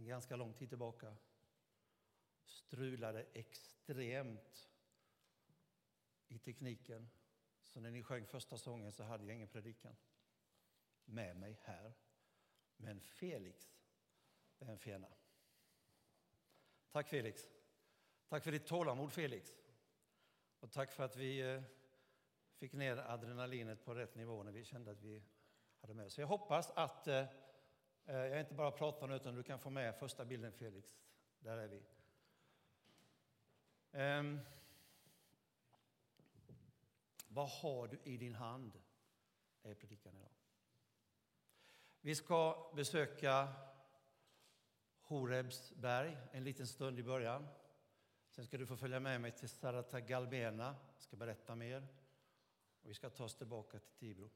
sedan ganska lång tid tillbaka strulade extremt i tekniken. Så när ni sjöng första sången så hade jag ingen predikan med mig här. Men Felix är en fena. Tack Felix. Tack för ditt tålamod Felix. Och tack för att vi eh, fick ner adrenalinet på rätt nivå när vi kände att vi hade med. oss. jag hoppas att eh, Eh, jag är inte bara pratar nu utan du kan få med första bilden Felix. Där är vi. Um, vad har du i din hand? är predikan idag. Vi ska besöka Horebs berg en liten stund i början. Sen ska du få följa med mig till Sarata Galbena. Jag ska berätta mer. Och vi ska ta oss tillbaka till Tibro.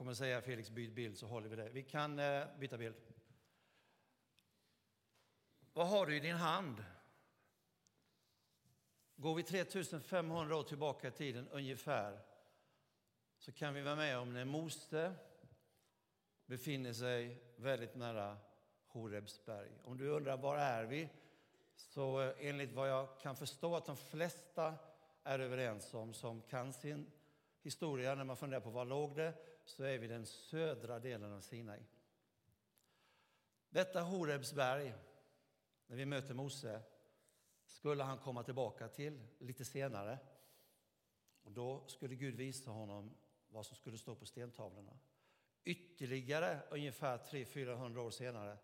Kommer att säga Felix, byt bild så håller vi det. Vi kan eh, byta bild. Vad har du i din hand? Går vi 3500 år tillbaka i tiden ungefär så kan vi vara med om när Mose befinner sig väldigt nära Horebs berg. Om du undrar var är vi så eh, enligt vad jag kan förstå att de flesta är överens om som kan sin historia när man funderar på var låg det så är vi den södra delen av Sinai. Detta Horebs berg, när vi möter Mose, skulle han komma tillbaka till lite senare. Och då skulle Gud visa honom vad som skulle stå på stentavlorna. Ytterligare ungefär 300-400 år senare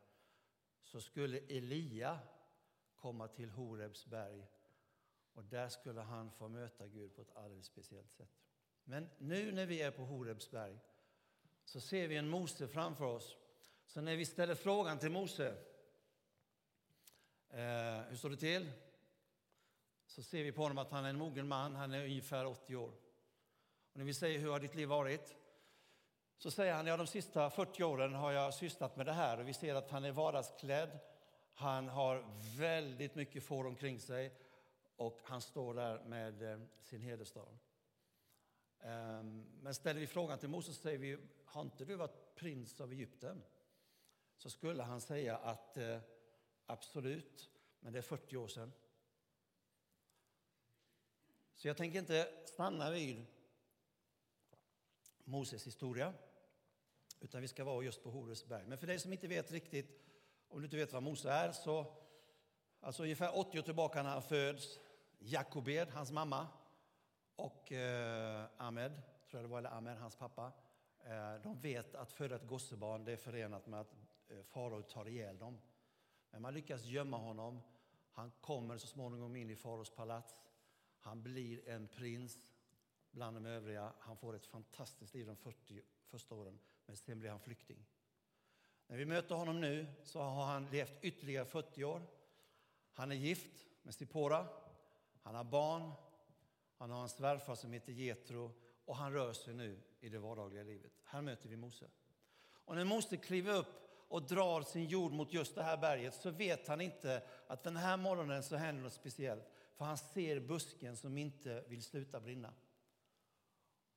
så skulle Elia komma till Horebs berg och där skulle han få möta Gud på ett alldeles speciellt sätt. Men nu när vi är på Horebsberg så ser vi en Mose framför oss. Så när vi ställer frågan till Mose, eh, hur står det till? Så ser vi på honom att han är en mogen man, han är ungefär 80 år. Och när vi säger hur har ditt liv varit? Så säger han, ja de sista 40 åren har jag sysslat med det här och vi ser att han är vardagsklädd. Han har väldigt mycket får omkring sig och han står där med eh, sin hedersstav. Ehm, men ställer vi frågan till Moses säger vi, har inte du varit prins av Egypten? Så skulle han säga att eh, absolut, men det är 40 år sedan. Så jag tänker inte stanna vid Moses historia, utan vi ska vara just på Horesberg. Men för dig som inte vet riktigt, om du inte vet vad Mose är, så alltså ungefär 80 år tillbaka när han föds, Jakobed, hans mamma, och eh, Ahmed, tror jag det var, eller Ahmed, hans pappa, eh, de vet att föda ett gossebarn det är förenat med att eh, farao tar ihjäl dem. Men man lyckas gömma honom. Han kommer så småningom in i faraos palats. Han blir en prins bland de övriga. Han får ett fantastiskt liv de 40 första åren, men sen blir han flykting. När vi möter honom nu så har han levt ytterligare 40 år. Han är gift med Sipora, han har barn, han har en svärfar som heter Getro och han rör sig nu i det vardagliga livet. Här möter vi Mose. Och när Mose kliver upp och drar sin jord mot just det här berget så vet han inte att den här morgonen så händer något speciellt. För han ser busken som inte vill sluta brinna.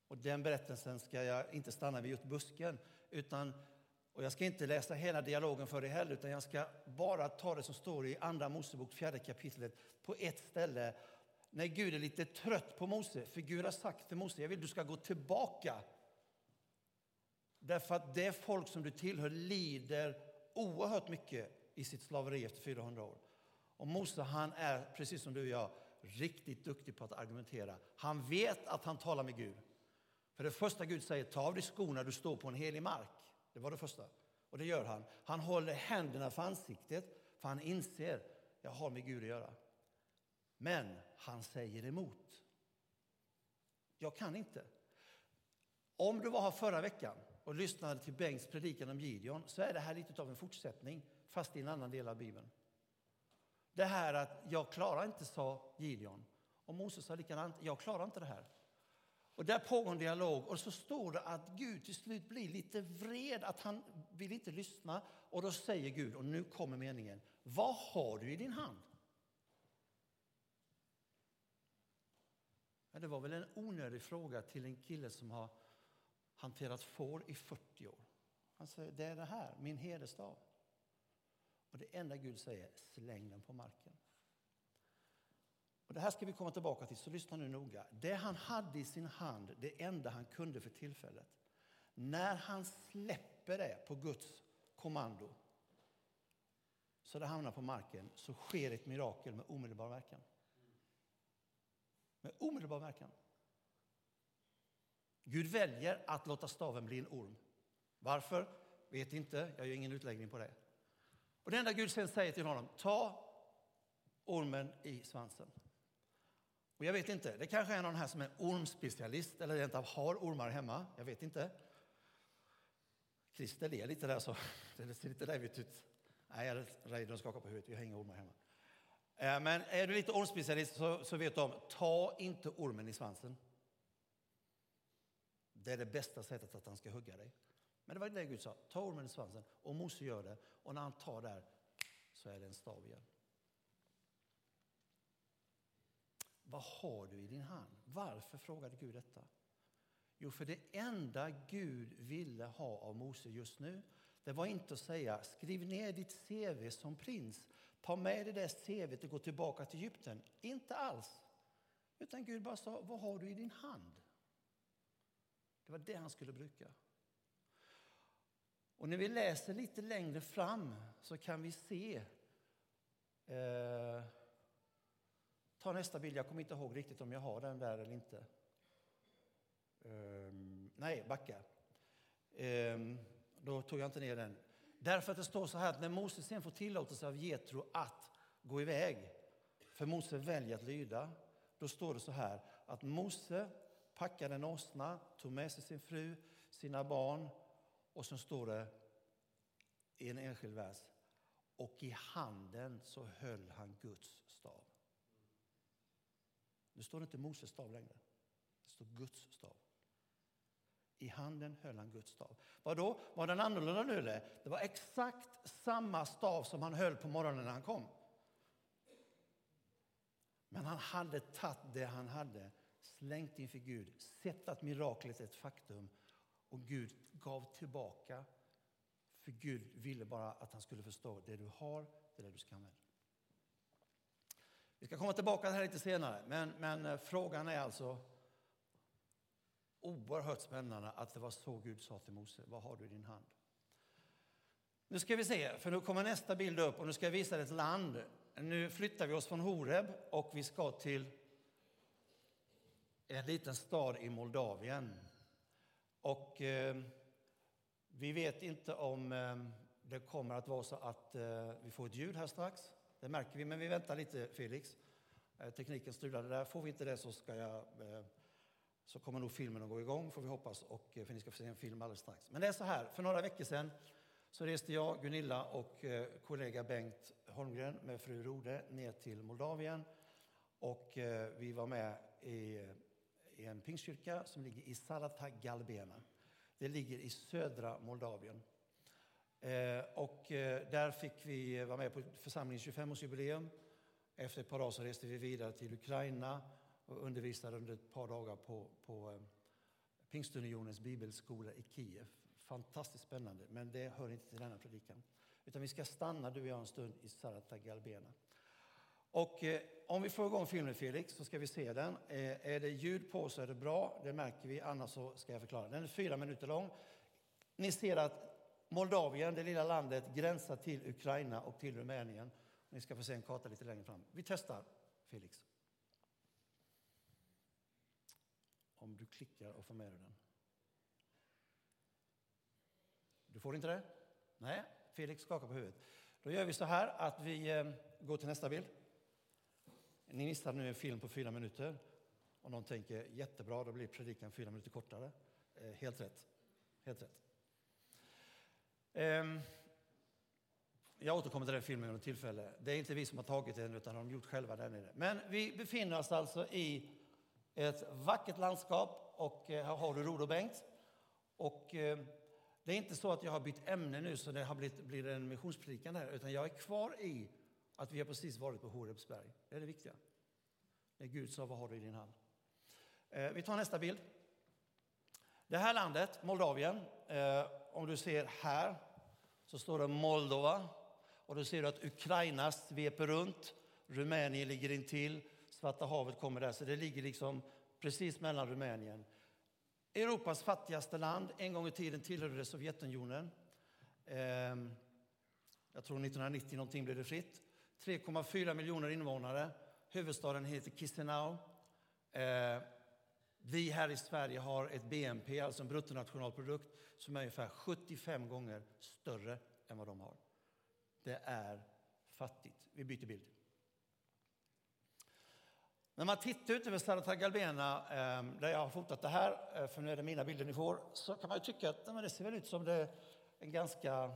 Och den berättelsen ska jag inte stanna vid just busken, utan och jag ska inte läsa hela dialogen för dig heller, utan jag ska bara ta det som står i Andra Mosebok, fjärde kapitlet, på ett ställe. När Gud är lite trött på Mose, för Gud har sagt till Mose, jag vill att du ska gå tillbaka. Därför att det folk som du tillhör lider oerhört mycket i sitt slaveri efter 400 år. Och Mose, han är, precis som du och jag, riktigt duktig på att argumentera. Han vet att han talar med Gud. För det första Gud säger, ta av dig skorna, du står på en helig mark. Det var det första. Och det gör han. Han håller händerna för ansiktet, för han inser, jag har med Gud att göra. Men han säger emot. Jag kan inte. Om du var här förra veckan och lyssnade till Bengts predikan om Gideon så är det här lite av en fortsättning, fast i en annan del av Bibeln. Det här att jag klarar inte, sa Gideon. Och Moses sa likadant, jag klarar inte det här. Och där pågår en dialog och så står det att Gud till slut blir lite vred, att han vill inte lyssna. Och då säger Gud, och nu kommer meningen, vad har du i din hand? Ja, det var väl en onödig fråga till en kille som har hanterat får i 40 år. Han säger, det är det här, min hederstav. Och det enda Gud säger, släng den på marken. Och det här ska vi komma tillbaka till, så lyssna nu noga. Det han hade i sin hand, det enda han kunde för tillfället. När han släpper det på Guds kommando så det hamnar på marken så sker ett mirakel med omedelbar verkan. Med omedelbar verkan. Gud väljer att låta staven bli en orm. Varför? Vet inte, jag gör ingen utläggning på det. Och det enda Gud sen säger till honom, ta ormen i svansen. Och jag vet inte, det kanske är någon här som är ormspecialist eller rent av har ormar hemma. Jag vet inte. Christer ler lite där så det ser lite lävigt ut. Nej, Reidun skakar på huvudet, vi har inga ormar hemma. Eh, men är du lite ormspecialist så, så vet du om, ta inte ormen i svansen. Det är det bästa sättet att han ska hugga dig. Men det var det Gud sa, ta ormen i svansen. Och Mose gör det. Och när han tar där så är det en stav igen. Vad har du i din hand? Varför frågade Gud detta? Jo, för det enda Gud ville ha av Mose just nu, det var inte att säga skriv ner ditt CV som prins, ta med dig det CVt och gå tillbaka till Egypten. Inte alls. Utan Gud bara sa, vad har du i din hand? Det var det han skulle bruka. Och när vi läser lite längre fram så kan vi se eh, Ta nästa bild, jag kommer inte ihåg riktigt om jag har den där eller inte. Eh, nej, backa. Eh, då tog jag inte ner den. Därför att det står så här att när Mose sen får tillåtelse av Jetro att gå iväg, för Mose väljer att lyda, då står det så här att Mose packade en åsna, tog med sig sin fru, sina barn och så står det i en enskild vers, och i handen så höll han Guds stav. Nu står det inte Moses stav längre. Det står Guds stav. I handen höll han Guds stav. Vadå? Var den annorlunda nu? Det var exakt samma stav som han höll på morgonen när han kom. Men han hade tagit det han hade, slängt inför Gud, sett att miraklet är ett faktum och Gud gav tillbaka. För Gud ville bara att han skulle förstå det du har, det är det du ska använda. Vi ska komma tillbaka till det här lite senare, men, men eh, frågan är alltså oerhört spännande att det var så Gud sa till Mose. Vad har du i din hand? Nu ska vi se, för nu kommer nästa bild upp och nu ska jag visa dig ett land. Nu flyttar vi oss från Horeb och vi ska till en liten stad i Moldavien. Och eh, vi vet inte om eh, det kommer att vara så att eh, vi får ett ljud här strax. Det märker vi, men vi väntar lite Felix. Eh, tekniken strulade där. Får vi inte det så, ska jag, eh, så kommer nog filmen att gå igång, får vi hoppas. Och, eh, för ni ska få se en film alldeles strax. Men det är så här, för några veckor sedan så reste jag, Gunilla och eh, kollega Bengt Holmgren med fru Rode ner till Moldavien. Och eh, vi var med i, i en pingstkyrka som ligger i Salata Galbena. Det ligger i södra Moldavien. Och där fick vi vara med på församlingens 25-årsjubileum. Efter ett par dagar så reste vi vidare till Ukraina och undervisade under ett par dagar på, på eh, Pingstunionens bibelskola i Kiev. Fantastiskt spännande, men det hör inte till denna predikan. Utan vi ska stanna du och jag en stund i Sarata Galbena. Och eh, om vi får igång filmen Felix så ska vi se den. Eh, är det ljud på så är det bra, det märker vi, annars så ska jag förklara. Den är fyra minuter lång. Ni ser att Moldavien, det lilla landet, gränsar till Ukraina och till Rumänien. Ni ska få se en karta lite längre fram. Vi testar, Felix. Om du klickar och får med dig den. Du får inte det? Nej, Felix skakar på huvudet. Då gör vi så här att vi eh, går till nästa bild. Ni missade nu en film på fyra minuter. Om någon tänker jättebra, då blir predikan fyra minuter kortare. Eh, helt rätt. Helt rätt. Ehm, jag återkommer till den filmen vid något tillfälle. Det är inte vi som har tagit den, utan de har gjort själva där nere. Men vi befinner oss alltså i ett vackert landskap och eh, här har du Rod och Bengt. Och eh, det är inte så att jag har bytt ämne nu så det har blivit, blir en missionspredikan här, utan jag är kvar i att vi har precis varit på Horebsberg. Det är det viktiga. När Gud sa, vad har du i din hand? Eh, vi tar nästa bild. Det här landet, Moldavien, om du ser här, så står det Moldova. Och då ser du att Ukraina sveper runt, Rumänien ligger intill, Svarta havet kommer där, så det ligger liksom precis mellan Rumänien. Europas fattigaste land, en gång i tiden tillhörde det Sovjetunionen. Ehm, jag tror 1990 någonting blev det fritt. 3,4 miljoner invånare. Huvudstaden heter Chisinau. Ehm, vi här i Sverige har ett BNP, alltså en bruttonationalprodukt, som är ungefär 75 gånger större än vad de har. Det är fattigt. Vi byter bild. När man tittar ut över Strada Galbena, ehm, där jag har fotat det här, eh, för nu är det mina bilder ni får, så kan man tycka att det ser väl ut som det är en ganska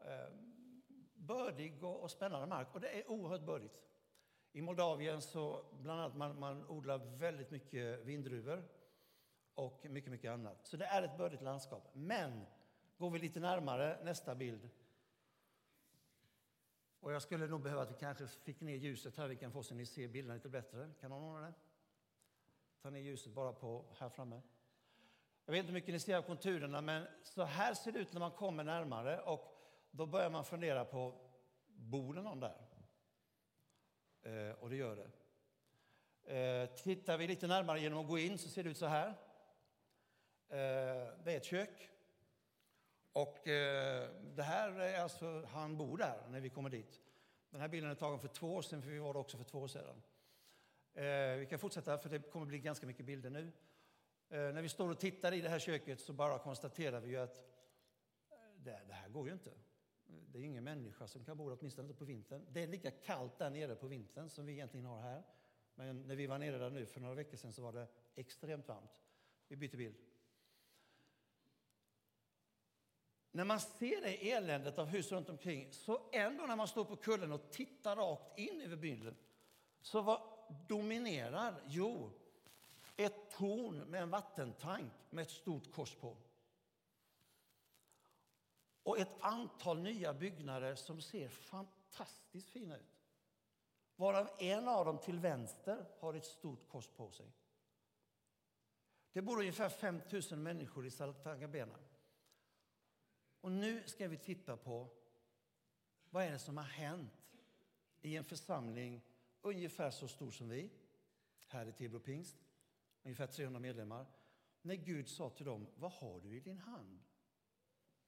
ehm, bördig och spännande mark. Och det är oerhört bördigt. I Moldavien så bland annat man, man odlar väldigt mycket vindruvor och mycket, mycket annat. Så det är ett bördigt landskap. Men går vi lite närmare, nästa bild, och jag skulle nog behöva att vi kanske fick ner ljuset här, vi kan få så ni ser bilderna lite bättre. Kan någon ordna det? Ta ner ljuset bara på här framme. Jag vet inte hur mycket ni ser av konturerna, men så här ser det ut när man kommer närmare och då börjar man fundera på, bor det någon där? Eh, och det gör det. Eh, tittar vi lite närmare genom att gå in så ser det ut så här. Eh, det är ett kök. Och eh, det här är alltså, han bor där när vi kommer dit. Den här bilden är tagen för två år sedan, för vi var där också för två år sedan. Eh, vi kan fortsätta, för det kommer bli ganska mycket bilder nu. Eh, när vi står och tittar i det här köket så bara konstaterar vi att eh, det, det, här går ju inte. Det är ingen människa som kan bo där, åtminstone inte på vintern. Det är lika kallt där nere på vintern som vi egentligen har här. Men när vi var nere där nu för några veckor sedan så var det extremt varmt. Vi byter bild. När man ser det eländet av hus runt omkring, så ändå när man står på kullen och tittar rakt in över byn, så vad dominerar? Jo, ett torn med en vattentank med ett stort kors på. Och ett antal nya byggnader som ser fantastiskt fina ut. Varav en av dem till vänster har ett stort kors på sig. Det bor ungefär 5 000 människor i Saltangabena. Och nu ska vi titta på vad är det som har hänt i en församling ungefär så stor som vi, här i Tibro pingst, ungefär 300 medlemmar, när Gud sa till dem, vad har du i din hand?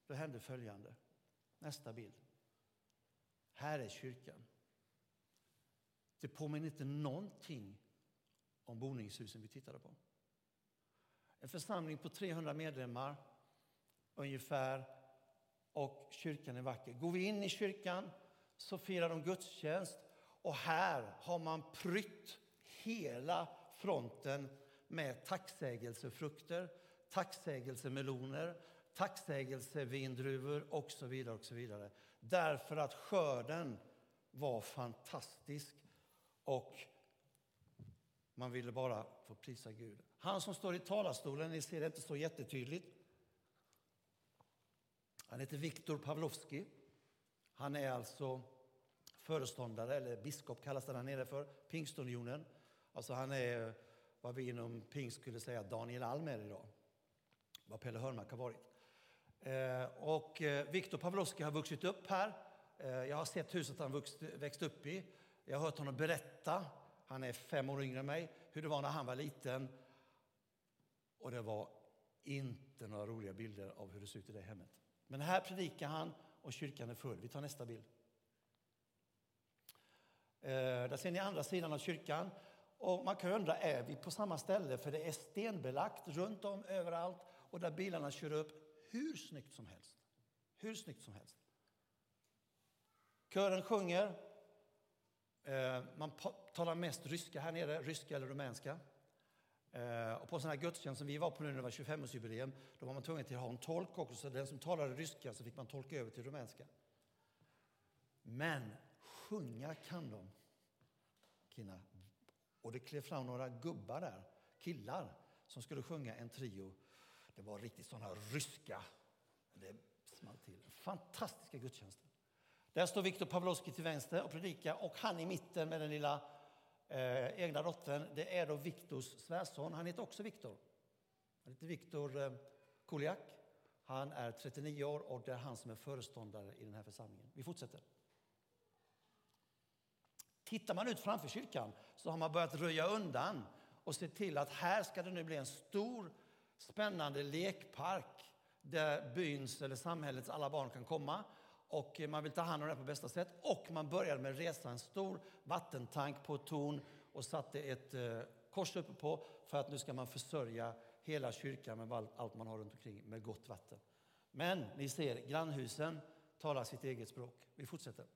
Då hände följande. Nästa bild. Här är kyrkan. Det påminner inte någonting om boningshusen vi tittade på. En församling på 300 medlemmar, ungefär och kyrkan är vacker. Går vi in i kyrkan så firar de gudstjänst och här har man prytt hela fronten med tacksägelsefrukter, tacksägelsemeloner, tacksägelsevindruvor och så vidare. och så vidare. Därför att skörden var fantastisk och man ville bara få prisa Gud. Han som står i talarstolen, ni ser det inte så jättetydligt, han heter Viktor Pavlovski. Han är alltså föreståndare, eller biskop kallas det där nere för, Pingstunionen. Alltså han är vad vi inom pingst skulle säga Daniel Alm är idag. Vad Pelle Hörnmark har varit. Eh, och eh, Viktor Pavlovski har vuxit upp här. Eh, jag har sett huset han vuxt, växt upp i. Jag har hört honom berätta, han är fem år yngre än mig, hur det var när han var liten. Och det var inte några roliga bilder av hur det såg ut i det hemmet. Men här predikar han och kyrkan är full. Vi tar nästa bild. Eh, där ser ni andra sidan av kyrkan. Och man kan undra, är vi på samma ställe? För det är stenbelagt runt om överallt och där bilarna kör upp hur snyggt som helst. Hur snyggt som helst. Kören sjunger. Eh, man talar mest ryska här nere, ryska eller rumänska. Eh, och på sådana här gudstjänst som vi var på nu när det var 25-årsjubileum, då var man tvungen att ha en tolk också. Så den som talade ryska så fick man tolka över till rumänska. Men sjunga kan de, Kina. Och det klev fram några gubbar där, killar, som skulle sjunga en trio. Det var riktigt sådana ryska, det small till. Fantastiska gudstjänster. Där står Viktor Pavlovski till vänster och predikar och han i mitten med den lilla eh, egna dottern, det är då Viktors svärson. Han heter också Viktor. Han heter Viktor eh, Kuliak. Han är 39 år och det är han som är föreståndare i den här församlingen. Vi fortsätter. Tittar man ut framför kyrkan så har man börjat röja undan och se till att här ska det nu bli en stor spännande lekpark där byns eller samhällets alla barn kan komma och man vill ta hand om det på bästa sätt. Och man började med att resa en stor vattentank på ett torn och satte ett eh, kors uppe på för att nu ska man försörja hela kyrkan med allt man har runt omkring med gott vatten. Men ni ser, grannhusen talar sitt eget språk. Vi fortsätter.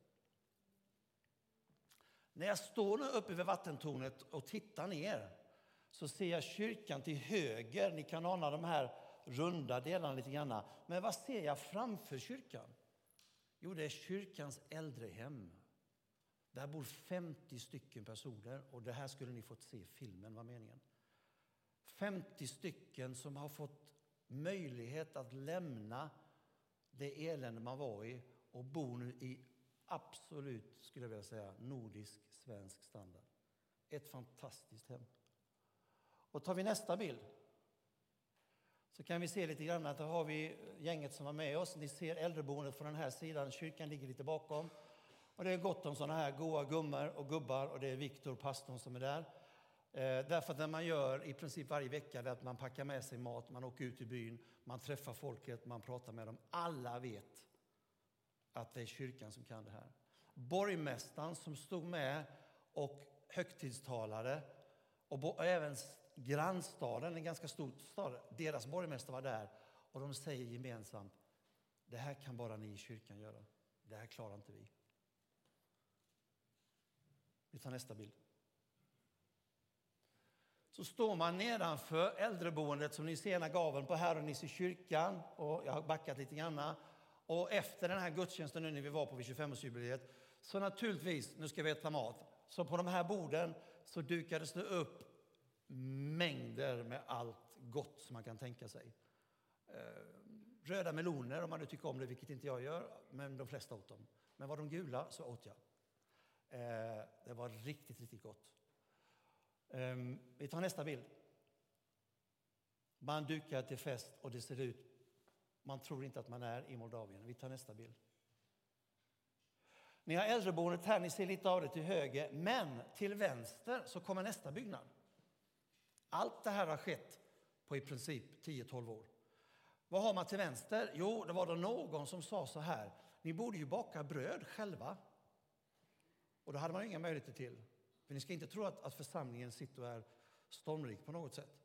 När jag står nu uppe vid vattentornet och tittar ner så ser jag kyrkan till höger. Ni kan ana de här runda delarna lite grann. Men vad ser jag framför kyrkan? Jo, det är kyrkans äldrehem. Där bor 50 stycken personer och det här skulle ni fått se filmen var meningen. 50 stycken som har fått möjlighet att lämna det elände man var i och bor nu i absolut, skulle jag vilja säga, nordisk svensk standard. Ett fantastiskt hem. Och tar vi nästa bild så kan vi se lite grann att här har vi gänget som var med oss. Ni ser äldreboendet från den här sidan, kyrkan ligger lite bakom. Och det är gott om sådana här goa gummor och gubbar och det är Viktor, pastorn, som är där. Eh, därför att när man gör i princip varje vecka det att man packar med sig mat, man åker ut i byn, man träffar folket, man pratar med dem. Alla vet att det är kyrkan som kan det här. Borgmästaren som stod med och högtidstalade och även grannstaden, en ganska stor stad, deras borgmästare var där och de säger gemensamt det här kan bara ni i kyrkan göra. Det här klarar inte vi. Vi tar nästa bild. Så står man nedanför äldreboendet som ni ser ena gaveln på här och ni ser kyrkan och jag har backat lite grann. Och efter den här gudstjänsten nu när vi var på vid 25-årsjubileet så naturligtvis, nu ska vi äta mat, så på de här borden så dukades det upp mängder med allt gott som man kan tänka sig. Eh, röda meloner om man nu tycker om det, vilket inte jag gör, men de flesta åt dem. Men var de gula så åt jag. Eh, det var riktigt, riktigt gott. Ehm, vi tar nästa bild. Man dukar till fest och det ser ut, man tror inte att man är i Moldavien. Vi tar nästa bild. Ni har äldreboendet här, ni ser lite av det till höger, men till vänster så kommer nästa byggnad. Allt det här har skett på i princip 10-12 år. Vad har man till vänster? Jo, det var då någon som sa så här, ni borde ju baka bröd själva. Och det hade man inga möjligheter till. För ni ska inte tro att, att församlingen sitter och är stormrik på något sätt.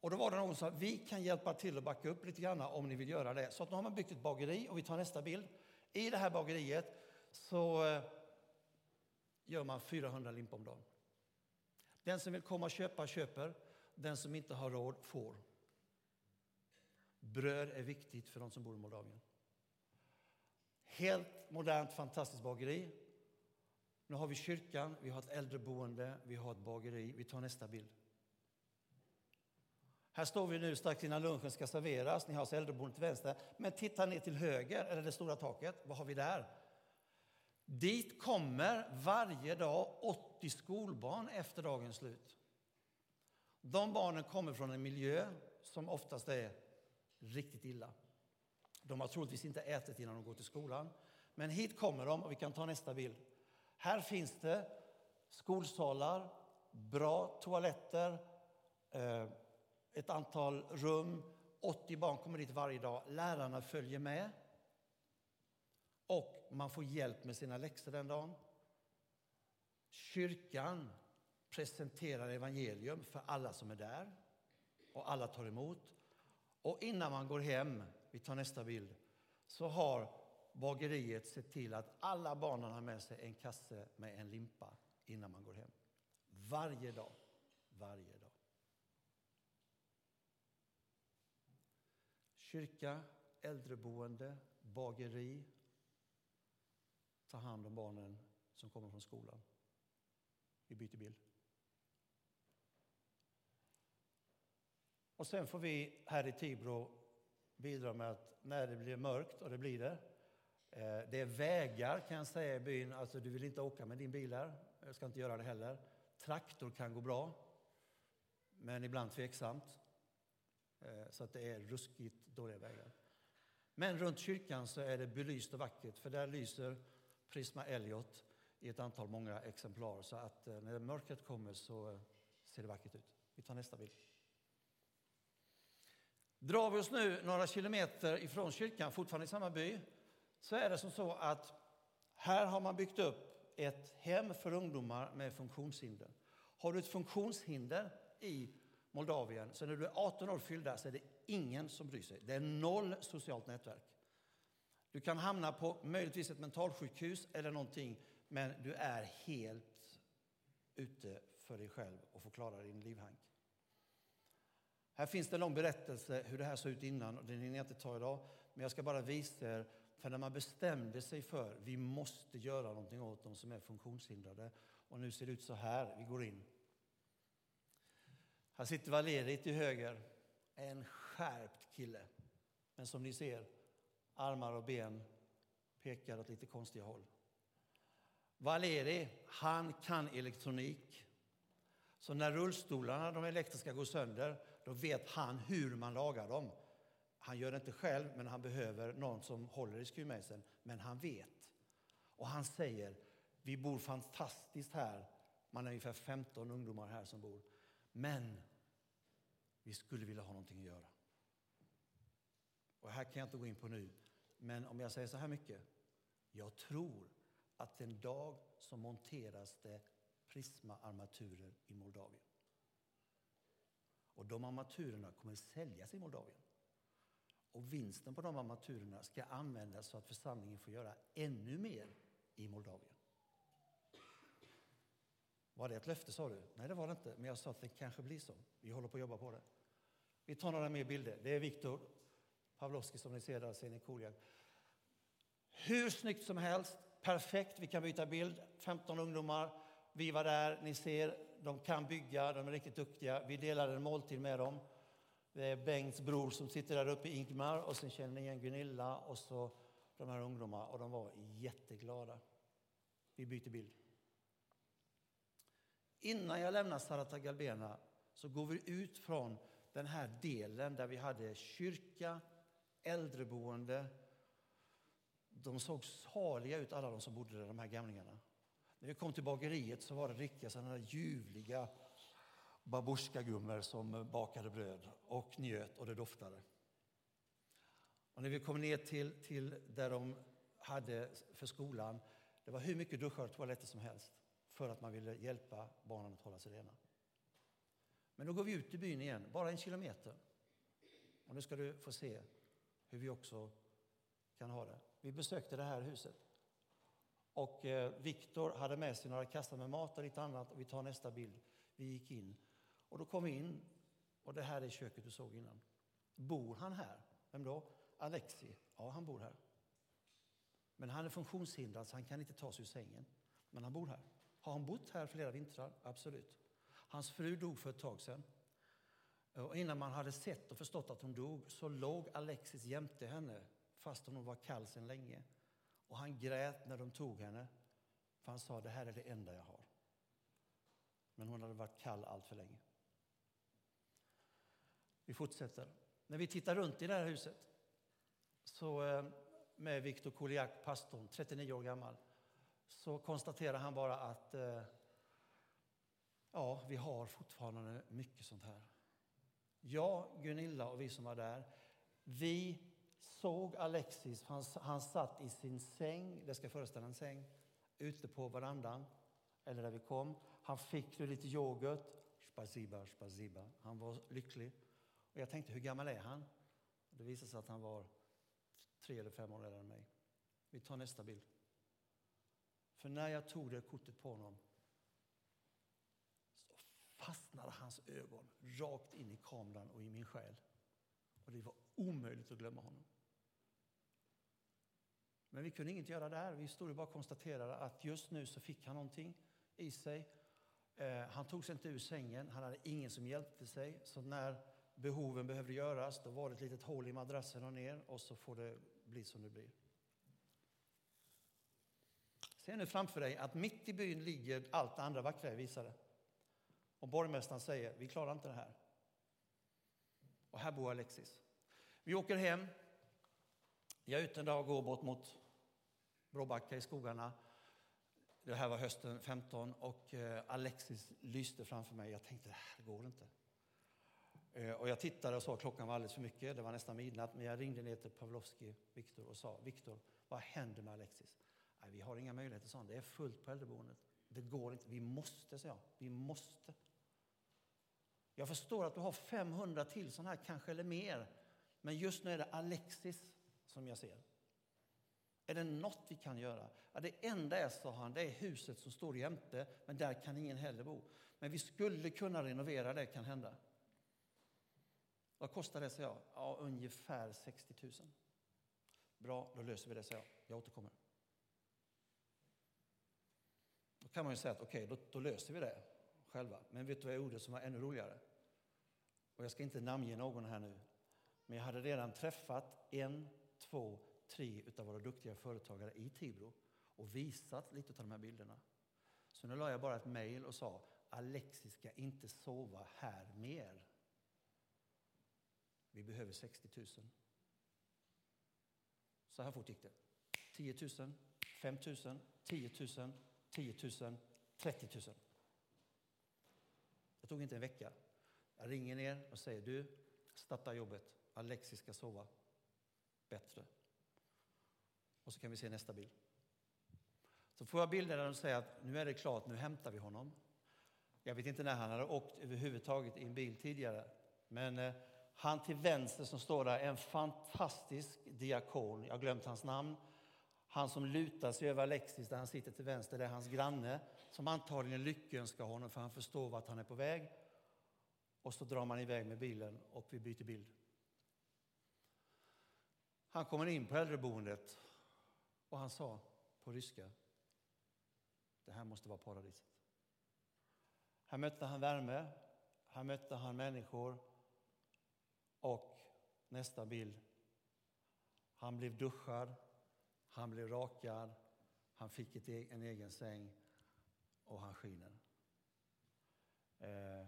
Och då var det någon som sa, vi kan hjälpa till att backa upp lite grann om ni vill göra det. Så att nu har man byggt ett bageri och vi tar nästa bild. I det här bageriet så eh, gör man 400 limpor om dagen. Den som vill komma och köpa, köper. Den som inte har råd, får. Bröd är viktigt för de som bor i Moldavien. Helt modernt, fantastiskt bageri. Nu har vi kyrkan, vi har ett äldreboende, vi har ett bageri. Vi tar nästa bild. Här står vi nu strax innan lunchen ska serveras. Ni har alltså äldreboendet till vänster. Men titta ner till höger, eller det stora taket. Vad har vi där? Dit kommer varje dag 80 skolbarn efter dagens slut. De barnen kommer från en miljö som oftast är riktigt illa. De har troligtvis inte ätit innan de går till skolan. Men hit kommer de och vi kan ta nästa bild. Här finns det skolsalar, bra toaletter, eh, ett antal rum. 80 barn kommer dit varje dag. Lärarna följer med. Och man får hjälp med sina läxor den dagen. Kyrkan presenterar evangelium för alla som är där och alla tar emot. Och innan man går hem, vi tar nästa bild, så har bageriet sett till att alla barnen har med sig en kasse med en limpa innan man går hem. Varje dag. Varje dag. Kyrka, äldreboende, bageri, ta hand om barnen som kommer från skolan. Vi byter bild. Och sen får vi här i Tibro bidra med att när det blir mörkt, och det blir det, eh, det är vägar kan jag säga i byn, alltså du vill inte åka med din bil här, jag ska inte göra det heller. Traktor kan gå bra, men ibland tveksamt. Eh, så att det är ruskigt dåliga vägar. Men runt kyrkan så är det belyst och vackert, för där lyser Prisma Elliot i ett antal många exemplar. Så att eh, när mörkret kommer så eh, ser det vackert ut. Vi tar nästa bild. Drar vi oss nu några kilometer ifrån kyrkan, fortfarande i samma by, så är det som så att här har man byggt upp ett hem för ungdomar med funktionshinder. Har du ett funktionshinder i Moldavien, så när du är 18 år fyllda så är det ingen som bryr sig. Det är noll socialt nätverk. Du kan hamna på möjligtvis ett mentalsjukhus eller någonting, men du är helt ute för dig själv och får klara din livhank. Här finns det en lång berättelse hur det här såg ut innan och den hinner jag inte ta idag. Men jag ska bara visa er, för när man bestämde sig för vi måste göra någonting åt de som är funktionshindrade och nu ser det ut så här, vi går in. Här sitter Valeri till höger, en skärpt kille. Men som ni ser, armar och ben pekar åt lite konstiga håll. Valeri, han kan elektronik. Så när rullstolarna, de elektriska, går sönder, då vet han hur man lagar dem. Han gör det inte själv, men han behöver någon som håller i skruvmejseln. Men han vet. Och han säger, vi bor fantastiskt här. Man är ungefär 15 ungdomar här som bor. Men vi skulle vilja ha någonting att göra. Och här kan jag inte gå in på nu, men om jag säger så här mycket. Jag tror att en dag så monteras det prismaarmaturer i Moldavien. Och de armaturerna kommer säljas i Moldavien. Och vinsten på de armaturerna ska användas så att församlingen får göra ännu mer i Moldavien. Var det ett löfte sa du? Nej, det var det inte. Men jag sa att det kanske blir så. Vi håller på att jobba på det. Vi tar några mer bilder. Det är Viktor Pavlovskij som ni ser där, ser ni Koliak. Hur snyggt som helst, perfekt. Vi kan byta bild. 15 ungdomar. Vi var där, ni ser, de kan bygga, de är riktigt duktiga. Vi delade en måltid med dem. Det är Bengts bror som sitter där uppe, Ingmar, och sen känner ni igen Gunilla och så de här ungdomarna. Och de var jätteglada. Vi byter bild. Innan jag lämnar Sarata Galbena så går vi ut från den här delen där vi hade kyrka, äldreboende. De såg saliga ut, alla de som bodde där, de här gamlingarna. När vi kom till bageriet så var det riktiga sådana där ljuvliga babusjkagummor som bakade bröd och njöt och det doftade. Och när vi kom ner till, till där de hade för skolan, det var hur mycket duschar och toaletter som helst för att man ville hjälpa barnen att hålla sig rena. Men då går vi ut i byn igen, bara en kilometer. Och nu ska du få se hur vi också kan ha det. Vi besökte det här huset. Och eh, Viktor hade med sig några kassar med mat och lite annat. Och vi tar nästa bild. Vi gick in. Och då kom vi in. Och det här är köket du såg innan. Bor han här? Vem då? Alexi. Ja, han bor här. Men han är funktionshindrad så han kan inte ta sig ur sängen. Men han bor här. Har han bott här flera vintrar? Absolut. Hans fru dog för ett tag sedan. Och innan man hade sett och förstått att hon dog så låg Alexis jämte henne fast hon var kall sedan länge. Och han grät när de tog henne, för han sa det här är det enda jag har. Men hon hade varit kall allt för länge. Vi fortsätter. När vi tittar runt i det här huset så eh, med Viktor Kuliak, pastorn, 39 år gammal, så konstaterar han bara att eh, ja, vi har fortfarande mycket sånt här. Jag, Gunilla och vi som var där, vi såg Alexis, han, han satt i sin säng, det ska föreställa en säng, ute på verandan, eller där vi kom. Han fick lite yoghurt, spaziba, spaziba. Han var lycklig. Och jag tänkte, hur gammal är han? Det visade sig att han var tre eller fem år äldre än mig. Vi tar nästa bild. För när jag tog det kortet på honom fastnade hans ögon rakt in i kameran och i min själ. Och det var omöjligt att glömma honom. Men vi kunde inget göra där. Vi stod och bara konstaterade att just nu så fick han någonting i sig. Eh, han tog sig inte ur sängen, han hade ingen som hjälpte sig. Så när behoven behövde göras, då var det ett litet hål i madrassen och ner och så får det bli som det blir. Se nu framför dig att mitt i byn ligger allt det andra vackra jag visade. Och borgmästaren säger, vi klarar inte det här. och här bor Alexis. Vi åker hem. Jag är ute en dag och går bort mot Bråbacka i skogarna. Det här var hösten 15 och eh, Alexis lyste framför mig. Jag tänkte, det här går inte. Eh, och jag tittade och sa att klockan var alldeles för mycket. Det var nästan midnatt. Men jag ringde ner till Pavlovski, Viktor, och sa, Viktor, vad händer med Alexis? Nej, vi har inga möjligheter, sa Det är fullt på äldreboendet. Det går inte. Vi måste, sa jag. Vi måste. Jag förstår att du har 500 till sådana här, kanske eller mer. Men just nu är det Alexis som jag ser. Är det något vi kan göra? Ja, det enda är, sa han, det är huset som står jämte, men där kan ingen heller bo. Men vi skulle kunna renovera det, kan hända. Vad kostar det, sa jag. Ja, ungefär 60 000. Bra, då löser vi det, sa jag. Jag återkommer. Då kan man ju säga att okej, okay, då, då, löser vi det själva. Men vet du vad jag gjorde som var ännu roligare? Och jag ska inte namnge någon här nu. Men jag hade redan träffat en, två, tre av våra duktiga företagare i Tibro och visat lite av de här bilderna. Så nu la jag bara ett mejl och sa Alexis ska inte sova här mer. Vi behöver 60 000. Så här fort gick det. 10 000, 5 000, 10 000, 10 000, 30 000. Det tog inte en vecka. Jag ringer ner och säger du, starta jobbet. Alexis ska sova bättre. Och så kan vi se nästa bild. Så får jag bilder där de säger att nu är det klart, nu hämtar vi honom. Jag vet inte när han hade åkt överhuvudtaget i en bil tidigare. Men eh, han till vänster som står där en fantastisk diakon. Jag har glömt hans namn. Han som lutar sig över Alexis där han sitter till vänster, det är hans granne som antagligen lyckönskar honom för han förstår vart han är på väg. Och så drar man iväg med bilen och vi byter bild. Han kommer in på äldreboendet och han sa på ryska, det här måste vara paradiset. Här mötte han värme, här mötte han människor och nästa bild, han blev duschad, han blev rakad, han fick ett, e-, en egen säng och han skiner. Eh,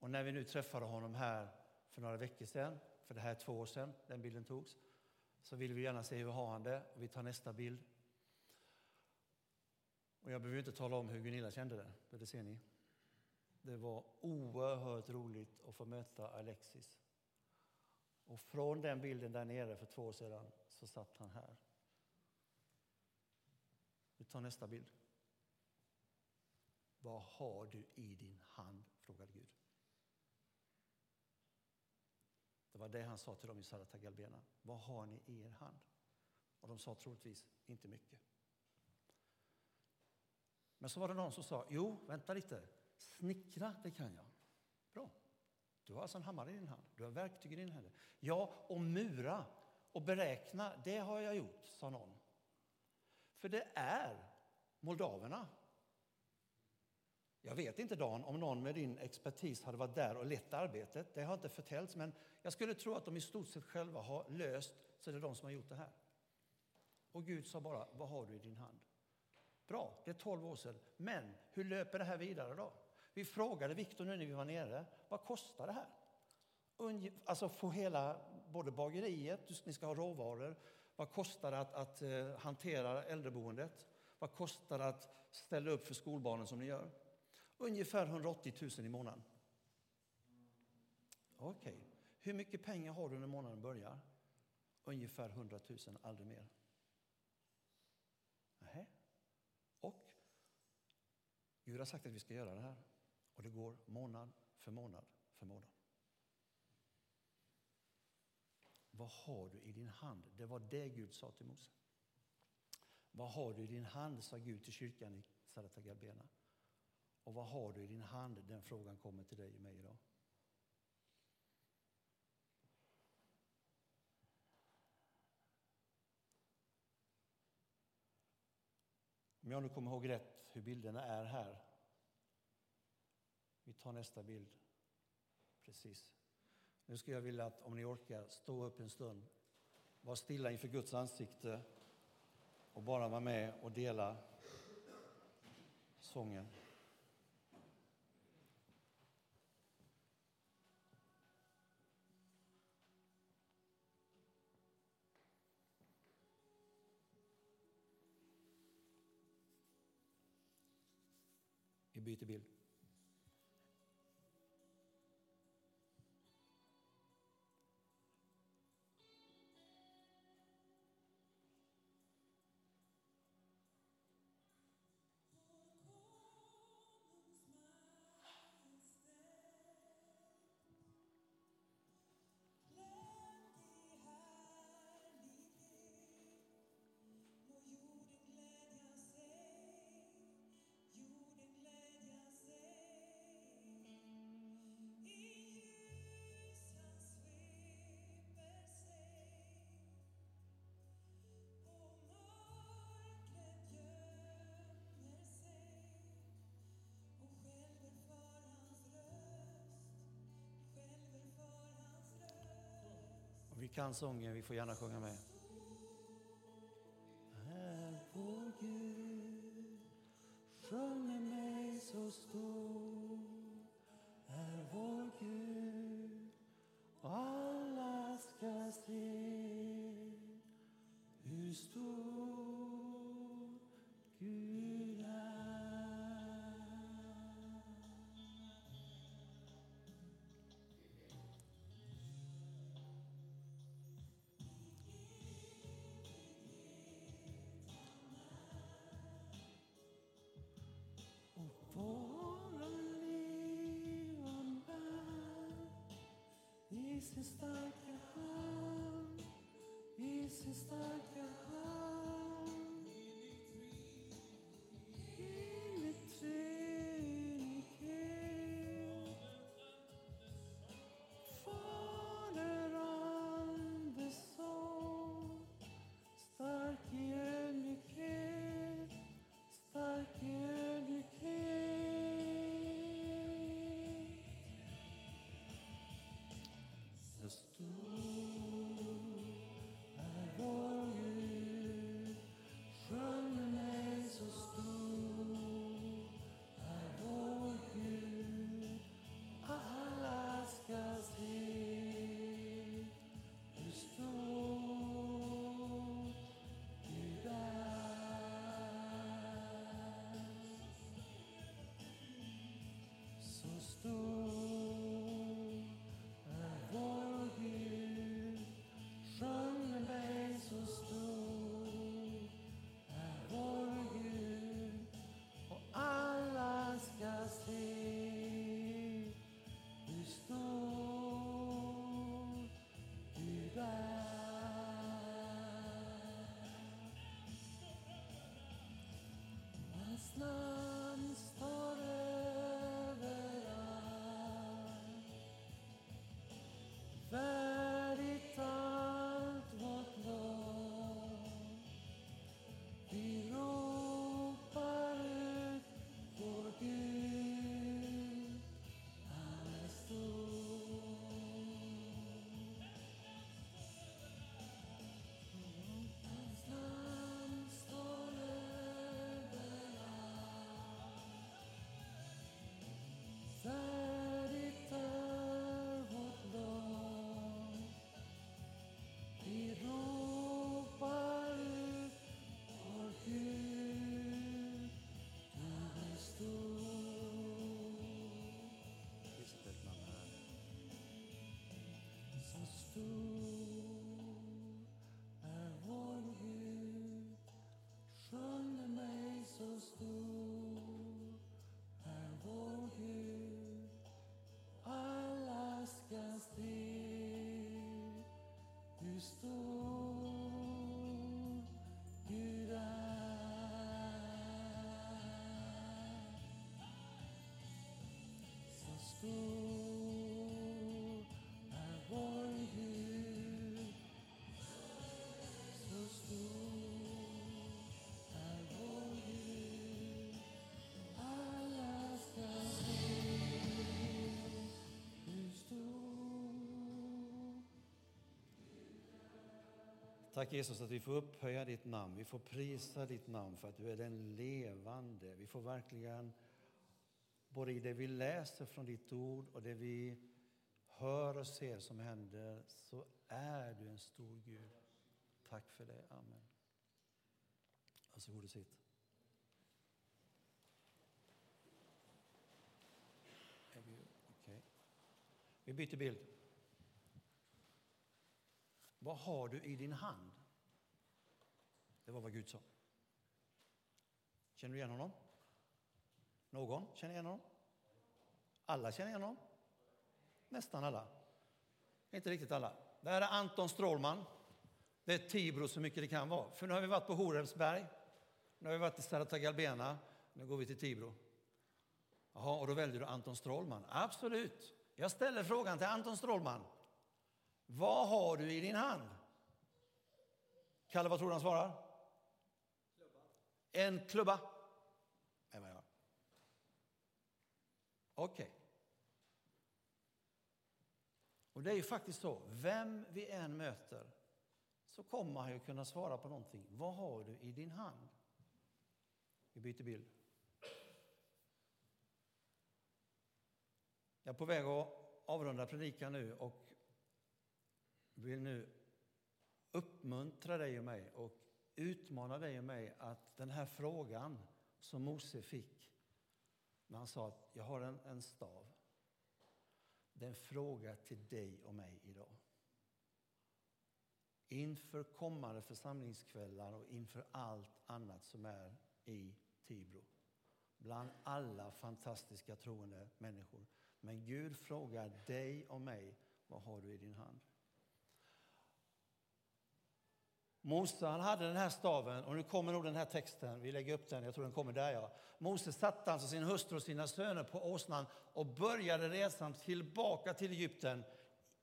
och när vi nu träffade honom här för några veckor sedan, för det här är två år sedan den bilden togs, så vill vi gärna se hur har han det. Och vi tar nästa bild. Och jag behöver inte tala om hur Gunilla kände det, för det ser ni. Det var oerhört roligt att få möta Alexis. Och från den bilden där nere för två år sedan så satt han här. Vi tar nästa bild. Vad har du i din hand? frågade Gud. Det var det han sa till dem i Saratagalbena. Vad har ni i er hand? Och de sa troligtvis inte mycket. Men så var det någon som sa, jo, vänta lite, snickra, det kan jag. Bra. Du har alltså en hammare i din hand, du har verktyg i din hand. Ja, och mura och beräkna, det har jag gjort, sa någon. För det är moldaverna jag vet inte Dan, om någon med din expertis hade varit där och lett arbetet. Det har inte förtällts, men jag skulle tro att de i stort sett själva har löst, så det är de som har gjort det här. Och Gud sa bara, vad har du i din hand? Bra, det är 12 år sedan. Men hur löper det här vidare då? Vi frågade Viktor nu när vi var nere, vad kostar det här? Alltså få hela, både bageriet, ni ska ha råvaror, vad kostar det att, att eh, hantera äldreboendet? Vad kostar det att ställa upp för skolbarnen som ni gör? Ungefär 180 000 i månaden. Okej. Okay. Hur mycket pengar har du när månaden börjar? Ungefär 100 000, aldrig mer. Nej. Och Gud har sagt att vi ska göra det här. Och det går månad för månad för månad. Vad har du i din hand? Det var det Gud sa till Mose. Vad har du i din hand, sa Gud till kyrkan i Saratagalbena. Och vad har du i din hand? Den frågan kommer till dig och mig idag. Om jag nu kommer ihåg rätt hur bilderna är här. Vi tar nästa bild. Precis. Nu skulle jag vilja att om ni orkar stå upp en stund, var stilla inför Guds ansikte och bara vara med och dela sången. Byter bild. Vi kan sången, vi får gärna sjunga med. Isso está acabando, isso está acabando. Tack Jesus att vi får upphöja ditt namn, vi får prisa ditt namn för att du är den levande. Vi får verkligen, både i det vi läser från ditt ord och det vi hör och ser som händer, så är du en stor Gud. Tack för det. Amen. Varsågod och sitt. Vi byter bild. Vad har du i din hand? Det var vad Gud sa. Känner du igen honom? Någon känner igen honom? Alla känner igen honom? Nästan alla. Inte riktigt alla. Det här är Anton Strålman. Det är Tibro så mycket det kan vara. För nu har vi varit på Horemsberg. Nu har vi varit i Saratagalbena. Nu går vi till Tibro. Jaha, och då väljer du Anton Strålman? Absolut. Jag ställer frågan till Anton Strålman. Vad har du i din hand? Kalle, vad tror du han svarar? Klubba. En klubba. Är vad jag Okej. Okay. Och det är ju faktiskt så, vem vi än möter så kommer han ju kunna svara på någonting. Vad har du i din hand? Vi byter bild. Jag är på väg att avrunda predikan nu och vill nu uppmuntra dig och mig och utmana dig och mig att den här frågan som Mose fick när han sa att jag har en, en stav. Det är en fråga till dig och mig idag. Inför kommande församlingskvällar och inför allt annat som är i Tibro. Bland alla fantastiska troende människor. Men Gud frågar dig och mig, vad har du i din hand? Mose han hade den här staven, och nu kommer nog den här texten, vi lägger upp den, jag tror den kommer där ja. Mose satte alltså sin hustru och sina söner på åsnan och började resan tillbaka till Egypten.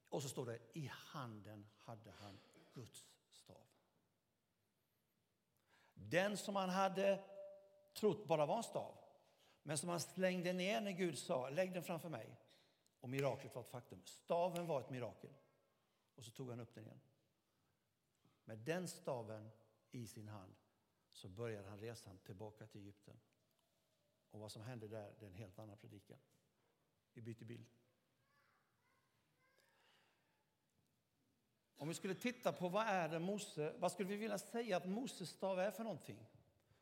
Och så står det, i handen hade han Guds stav. Den som han hade trott bara var en stav, men som han slängde ner när Gud sa, lägg den framför mig. Och miraklet var ett faktum. Staven var ett mirakel. Och så tog han upp den igen. Med den staven i sin hand så började han resan tillbaka till Egypten. Och vad som hände där, det är en helt annan predikan. Vi byter bild. Om vi skulle titta på vad är det Mose, vad skulle vi vilja säga att Moses stav är för någonting?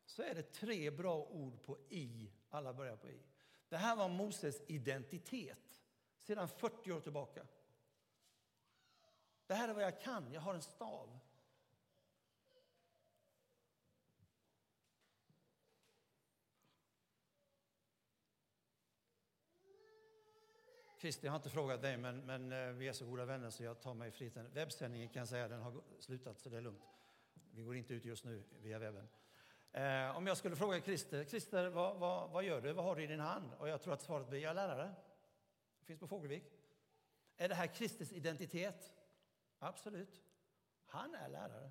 Så är det tre bra ord på i, alla börjar på i. Det här var Moses identitet sedan 40 år tillbaka. Det här är vad jag kan, jag har en stav. Christer, jag har inte frågat dig, men, men eh, vi är så goda vänner så jag tar mig friheten. Webbsändningen kan jag säga, den har slutat så det är lugnt. Vi går inte ut just nu via webben. Eh, om jag skulle fråga Christer, Christer vad, vad, vad, gör du? Vad har du i din hand? Och jag tror att svaret blir, jag är lärare. Finns på Fågelvik. Är det här Kristers identitet? Absolut. Han är lärare.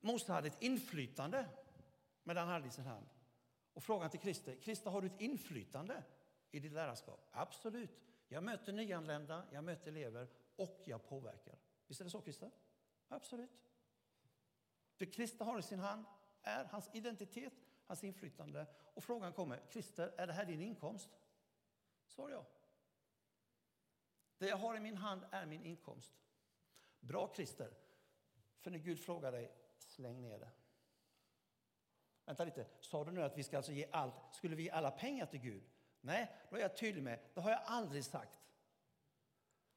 Mose hade ett inflytande med den han hade i sin hand. Och frågan till Christer, Christer har du ett inflytande i ditt lärarskap? Absolut. Jag möter nyanlända, jag möter elever och jag påverkar. Visst är det så Christer? Absolut. Det Christer har i sin hand är hans identitet, hans inflytande. Och frågan kommer, Christer, är det här din inkomst? Svar ja. Det jag har i min hand är min inkomst. Bra Christer, för när Gud frågar dig, släng ner det. Vänta lite, sa du nu att vi ska alltså ge allt? Skulle vi ge alla pengar till Gud? Nej, då är jag tydlig med, det har jag aldrig sagt.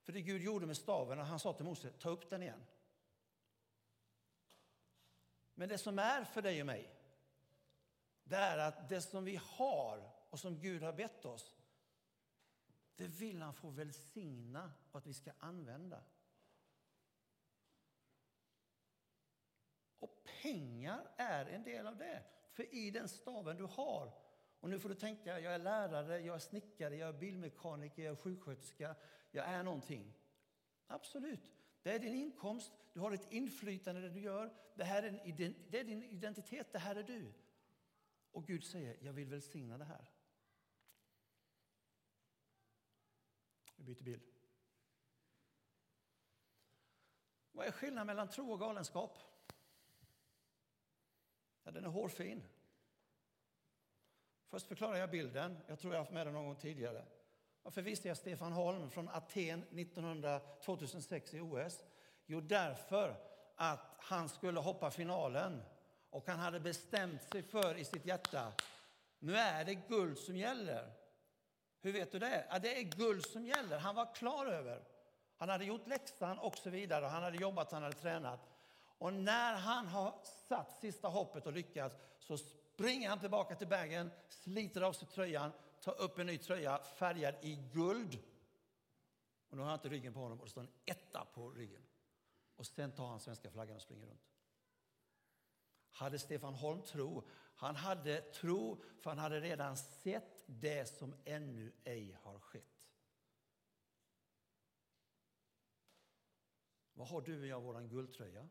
För det Gud gjorde med staven, och han sa till Mose, ta upp den igen. Men det som är för dig och mig, det är att det som vi har och som Gud har bett oss, det vill han få välsigna och att vi ska använda. Och pengar är en del av det. För i den staven du har, och nu får du tänka, jag är lärare, jag är snickare, jag är bilmekaniker, jag är sjuksköterska, jag är någonting. Absolut, det är din inkomst, du har ett inflytande i det du gör. Det, här är, en, det är din identitet, det här är du. Och Gud säger, jag vill välsigna det här. Vi byter bild. Vad är skillnaden mellan tro och galenskap? Ja, den är hårfin. Först förklarar jag bilden. Jag tror jag har haft med den någon gång tidigare. Varför visste jag Stefan Holm från Aten 1900, 2006 i OS? Jo, därför att han skulle hoppa finalen och han hade bestämt sig för i sitt hjärta nu är det guld som gäller. Hur vet du det? Ja, det är guld som gäller. Han var klar över. Han hade gjort läxan och så vidare. Han hade jobbat, han hade tränat. Och när han har satt sista hoppet och lyckats så springer han tillbaka till bagen, sliter av sig tröjan, tar upp en ny tröja färgad i guld. Och nu har han inte ryggen på honom och det står en etta på ryggen. Och sen tar han svenska flaggan och springer runt. Hade Stefan Holm tro? Han hade tro för han hade redan sett det som ännu ej har skett. Vad har du och jag vår guldtröja?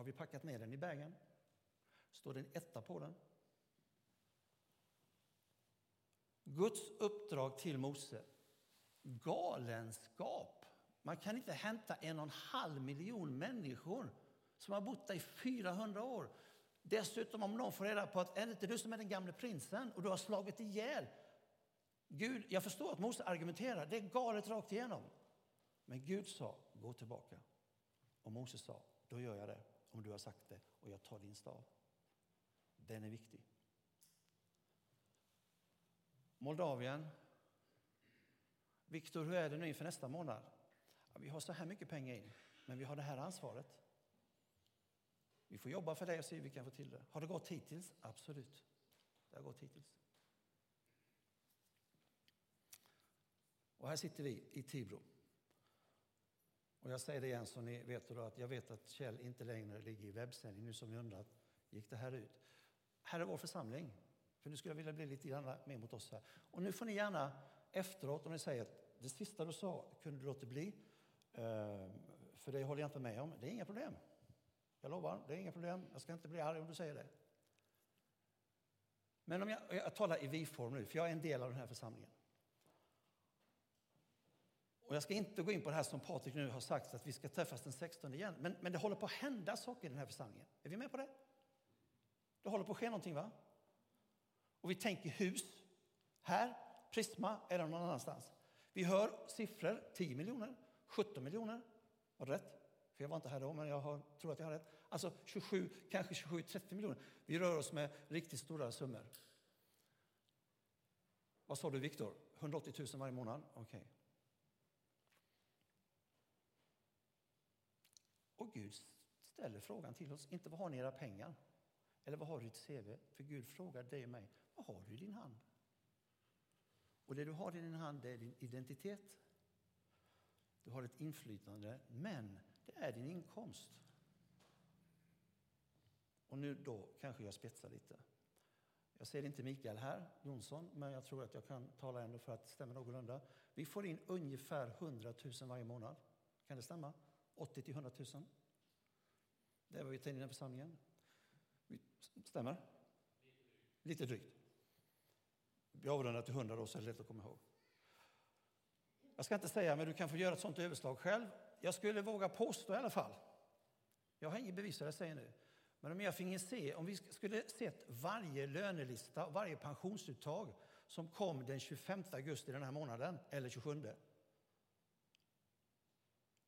Har vi packat ner den i bagen? Står det en etta på den? Guds uppdrag till Mose. Galenskap. Man kan inte hämta en och en halv miljon människor som har bott där i 400 år. Dessutom om någon får reda på att är det inte du som är den gamle prinsen och du har slagit ihjäl Gud, jag förstår att Mose argumenterar, det är galet rakt igenom. Men Gud sa, gå tillbaka. Och Mose sa, då gör jag det om du har sagt det och jag tar din stav. Den är viktig. Moldavien. Viktor, hur är det nu inför nästa månad? Vi har så här mycket pengar in, men vi har det här ansvaret. Vi får jobba för det och se hur vi kan få till det. Har det gått hittills? Absolut. Det har gått hittills. Och här sitter vi i Tibro. Och jag säger det igen så ni vet då att jag vet att Kjell inte längre ligger i webbsändning nu som ni undrat. Gick det här ut? Här är vår församling. För nu skulle jag vilja bli lite grann mer mot oss här. Och nu får ni gärna efteråt om ni säger att det sista du sa kunde du låta bli. Eh, för det håller jag inte med om. Det är inga problem. Jag lovar, det är inga problem. Jag ska inte bli arg om du säger det. Men om jag, jag talar i vi-form nu, för jag är en del av den här församlingen. Och jag ska inte gå in på det här som Patrik nu har sagt, att vi ska träffas den 16 igen. Men, men det håller på att hända saker i den här församlingen. Är vi med på det? Det håller på att ske någonting, va? Och vi tänker hus. Här, Prisma eller någon annanstans. Vi hör siffror, 10 miljoner, 17 miljoner. Var det rätt? För jag var inte här då, men jag har, tror att jag har rätt. Alltså 27, kanske 27-30 miljoner. Vi rör oss med riktigt stora summor. Vad sa du, Viktor? 180 000 varje månad? Okej. Okay. Och Gud ställer frågan till oss, inte vad har ni era pengar? Eller vad har du i ditt CV? För Gud frågar dig och mig, vad har du i din hand? Och det du har i din hand är din identitet. Du har ett inflytande, men det är din inkomst. Och nu då kanske jag spetsar lite. Jag ser inte Mikael här, Jonsson, men jag tror att jag kan tala ändå för att det stämmer någorlunda. Vi får in ungefär 100 000 varje månad. Kan det stämma? 80 till 100 000. Det är vad vi tar in i den församlingen. Stämmer? Lite drygt. Vi avrundar till 100 då, så är det lätt att komma ihåg. Jag ska inte säga, men du kan få göra ett sånt överslag själv. Jag skulle våga påstå i alla fall. Jag har inget bevis för det jag säger nu. Men om jag finge se, om vi skulle sett varje lönelista, varje pensionsuttag som kom den 25 augusti den här månaden, eller 27.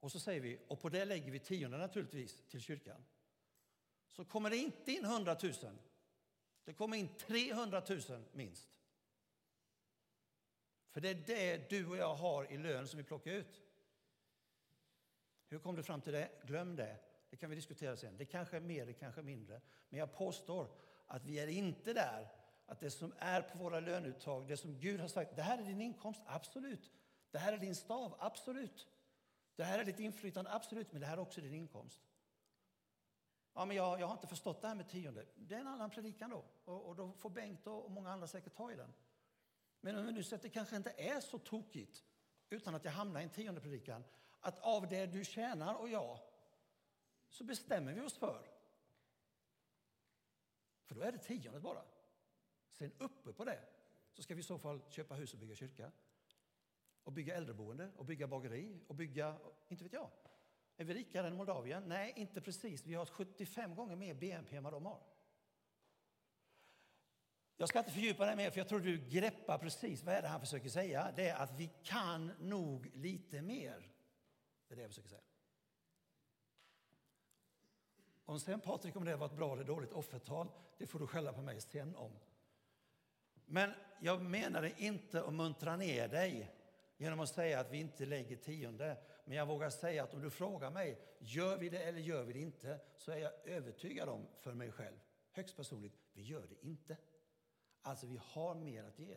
Och så säger vi, och på det lägger vi tionde naturligtvis till kyrkan. Så kommer det inte in 100 000. Det kommer in 300 000 minst. För det är det du och jag har i lön som vi plockar ut. Hur kom du fram till det? Glöm det. Det kan vi diskutera sen. Det kanske är mer, det kanske är mindre. Men jag påstår att vi är inte där att det som är på våra löneuttag, det som Gud har sagt, det här är din inkomst, absolut. Det här är din stav, absolut. Det här är ditt inflytande, absolut. Men det här är också din inkomst. Ja, men jag, jag har inte förstått det här med tionde. Det är en annan predikan då. Och, och då får Bengt och många andra säkert ta i den. Men om vi nu säger att det kanske inte är så tokigt, utan att jag hamnar i en tionde predikan, att av det du tjänar och jag, så bestämmer vi oss för. För då är det tiondet bara. Sen uppe på det så ska vi i så fall köpa hus och bygga kyrka. Och bygga äldreboende och bygga bageri och bygga, inte vet jag. Är vi rikare än Moldavien? Nej, inte precis. Vi har 75 gånger mer BNP än vad de har. Jag ska inte fördjupa det mer, för jag tror du greppar precis vad är det han försöker säga. Det är att vi kan nog lite mer. Det är det jag försöker säga. Om sen Patrik om det var ett bra eller dåligt offertal, det får du skälla på mig sen om. Men jag menade inte att muntra ner dig genom att säga att vi inte lägger tionde. Men jag vågar säga att om du frågar mig, gör vi det eller gör vi det inte? Så är jag övertygad om för mig själv, högst personligt, vi gör det inte. Alltså, vi har mer att ge.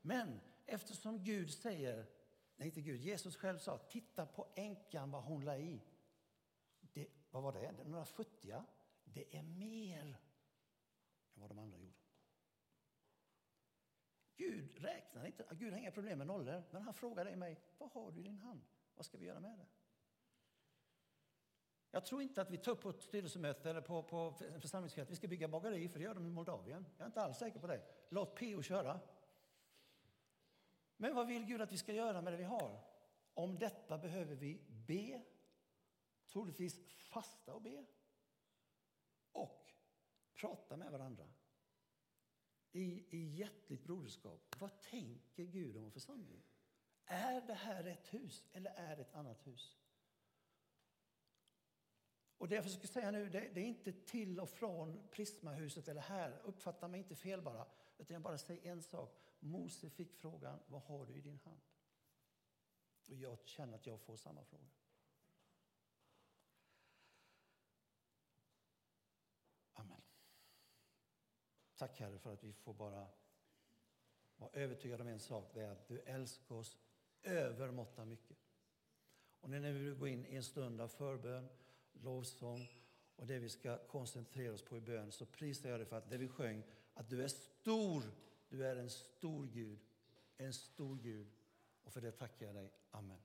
Men eftersom Gud säger, nej inte Gud, Jesus själv sa, titta på änkan vad hon la i. Det, vad var det? Några futtiga? Det är mer än vad de andra gjorde. Gud räknar inte, Gud har inga problem med nollor, men han frågar dig mig, vad har du i din hand? Vad ska vi göra med det? Jag tror inte att vi tar upp på ett styrelsemöte eller på, på församlingsmöte vi ska bygga bageri, för det gör de i Moldavien. Jag är inte alls säker på det. Låt PO köra. Men vad vill Gud att vi ska göra med det vi har? Om detta behöver vi be, troligtvis fasta och be och prata med varandra i, i hjärtligt broderskap. Vad tänker Gud om församlingen? Är det här ett hus eller är det ett annat hus? Och det jag försöker säga nu, det, det, är inte till och från Prismahuset eller här. Uppfatta mig inte fel bara. Utan jag bara säger en sak. Mose fick frågan, vad har du i din hand? Och jag känner att jag får samma fråga. Amen. Tack Herre för att vi får bara vara övertygade om en sak. Det är att du älskar oss övermåtta mycket. Och när vi går in i en stund av förbön, lovsång och det vi ska koncentrera oss på i bön så prisar jag dig för att det vi sjöng, att du är stor, du är en stor Gud, en stor Gud. Och för det tackar jag dig. Amen.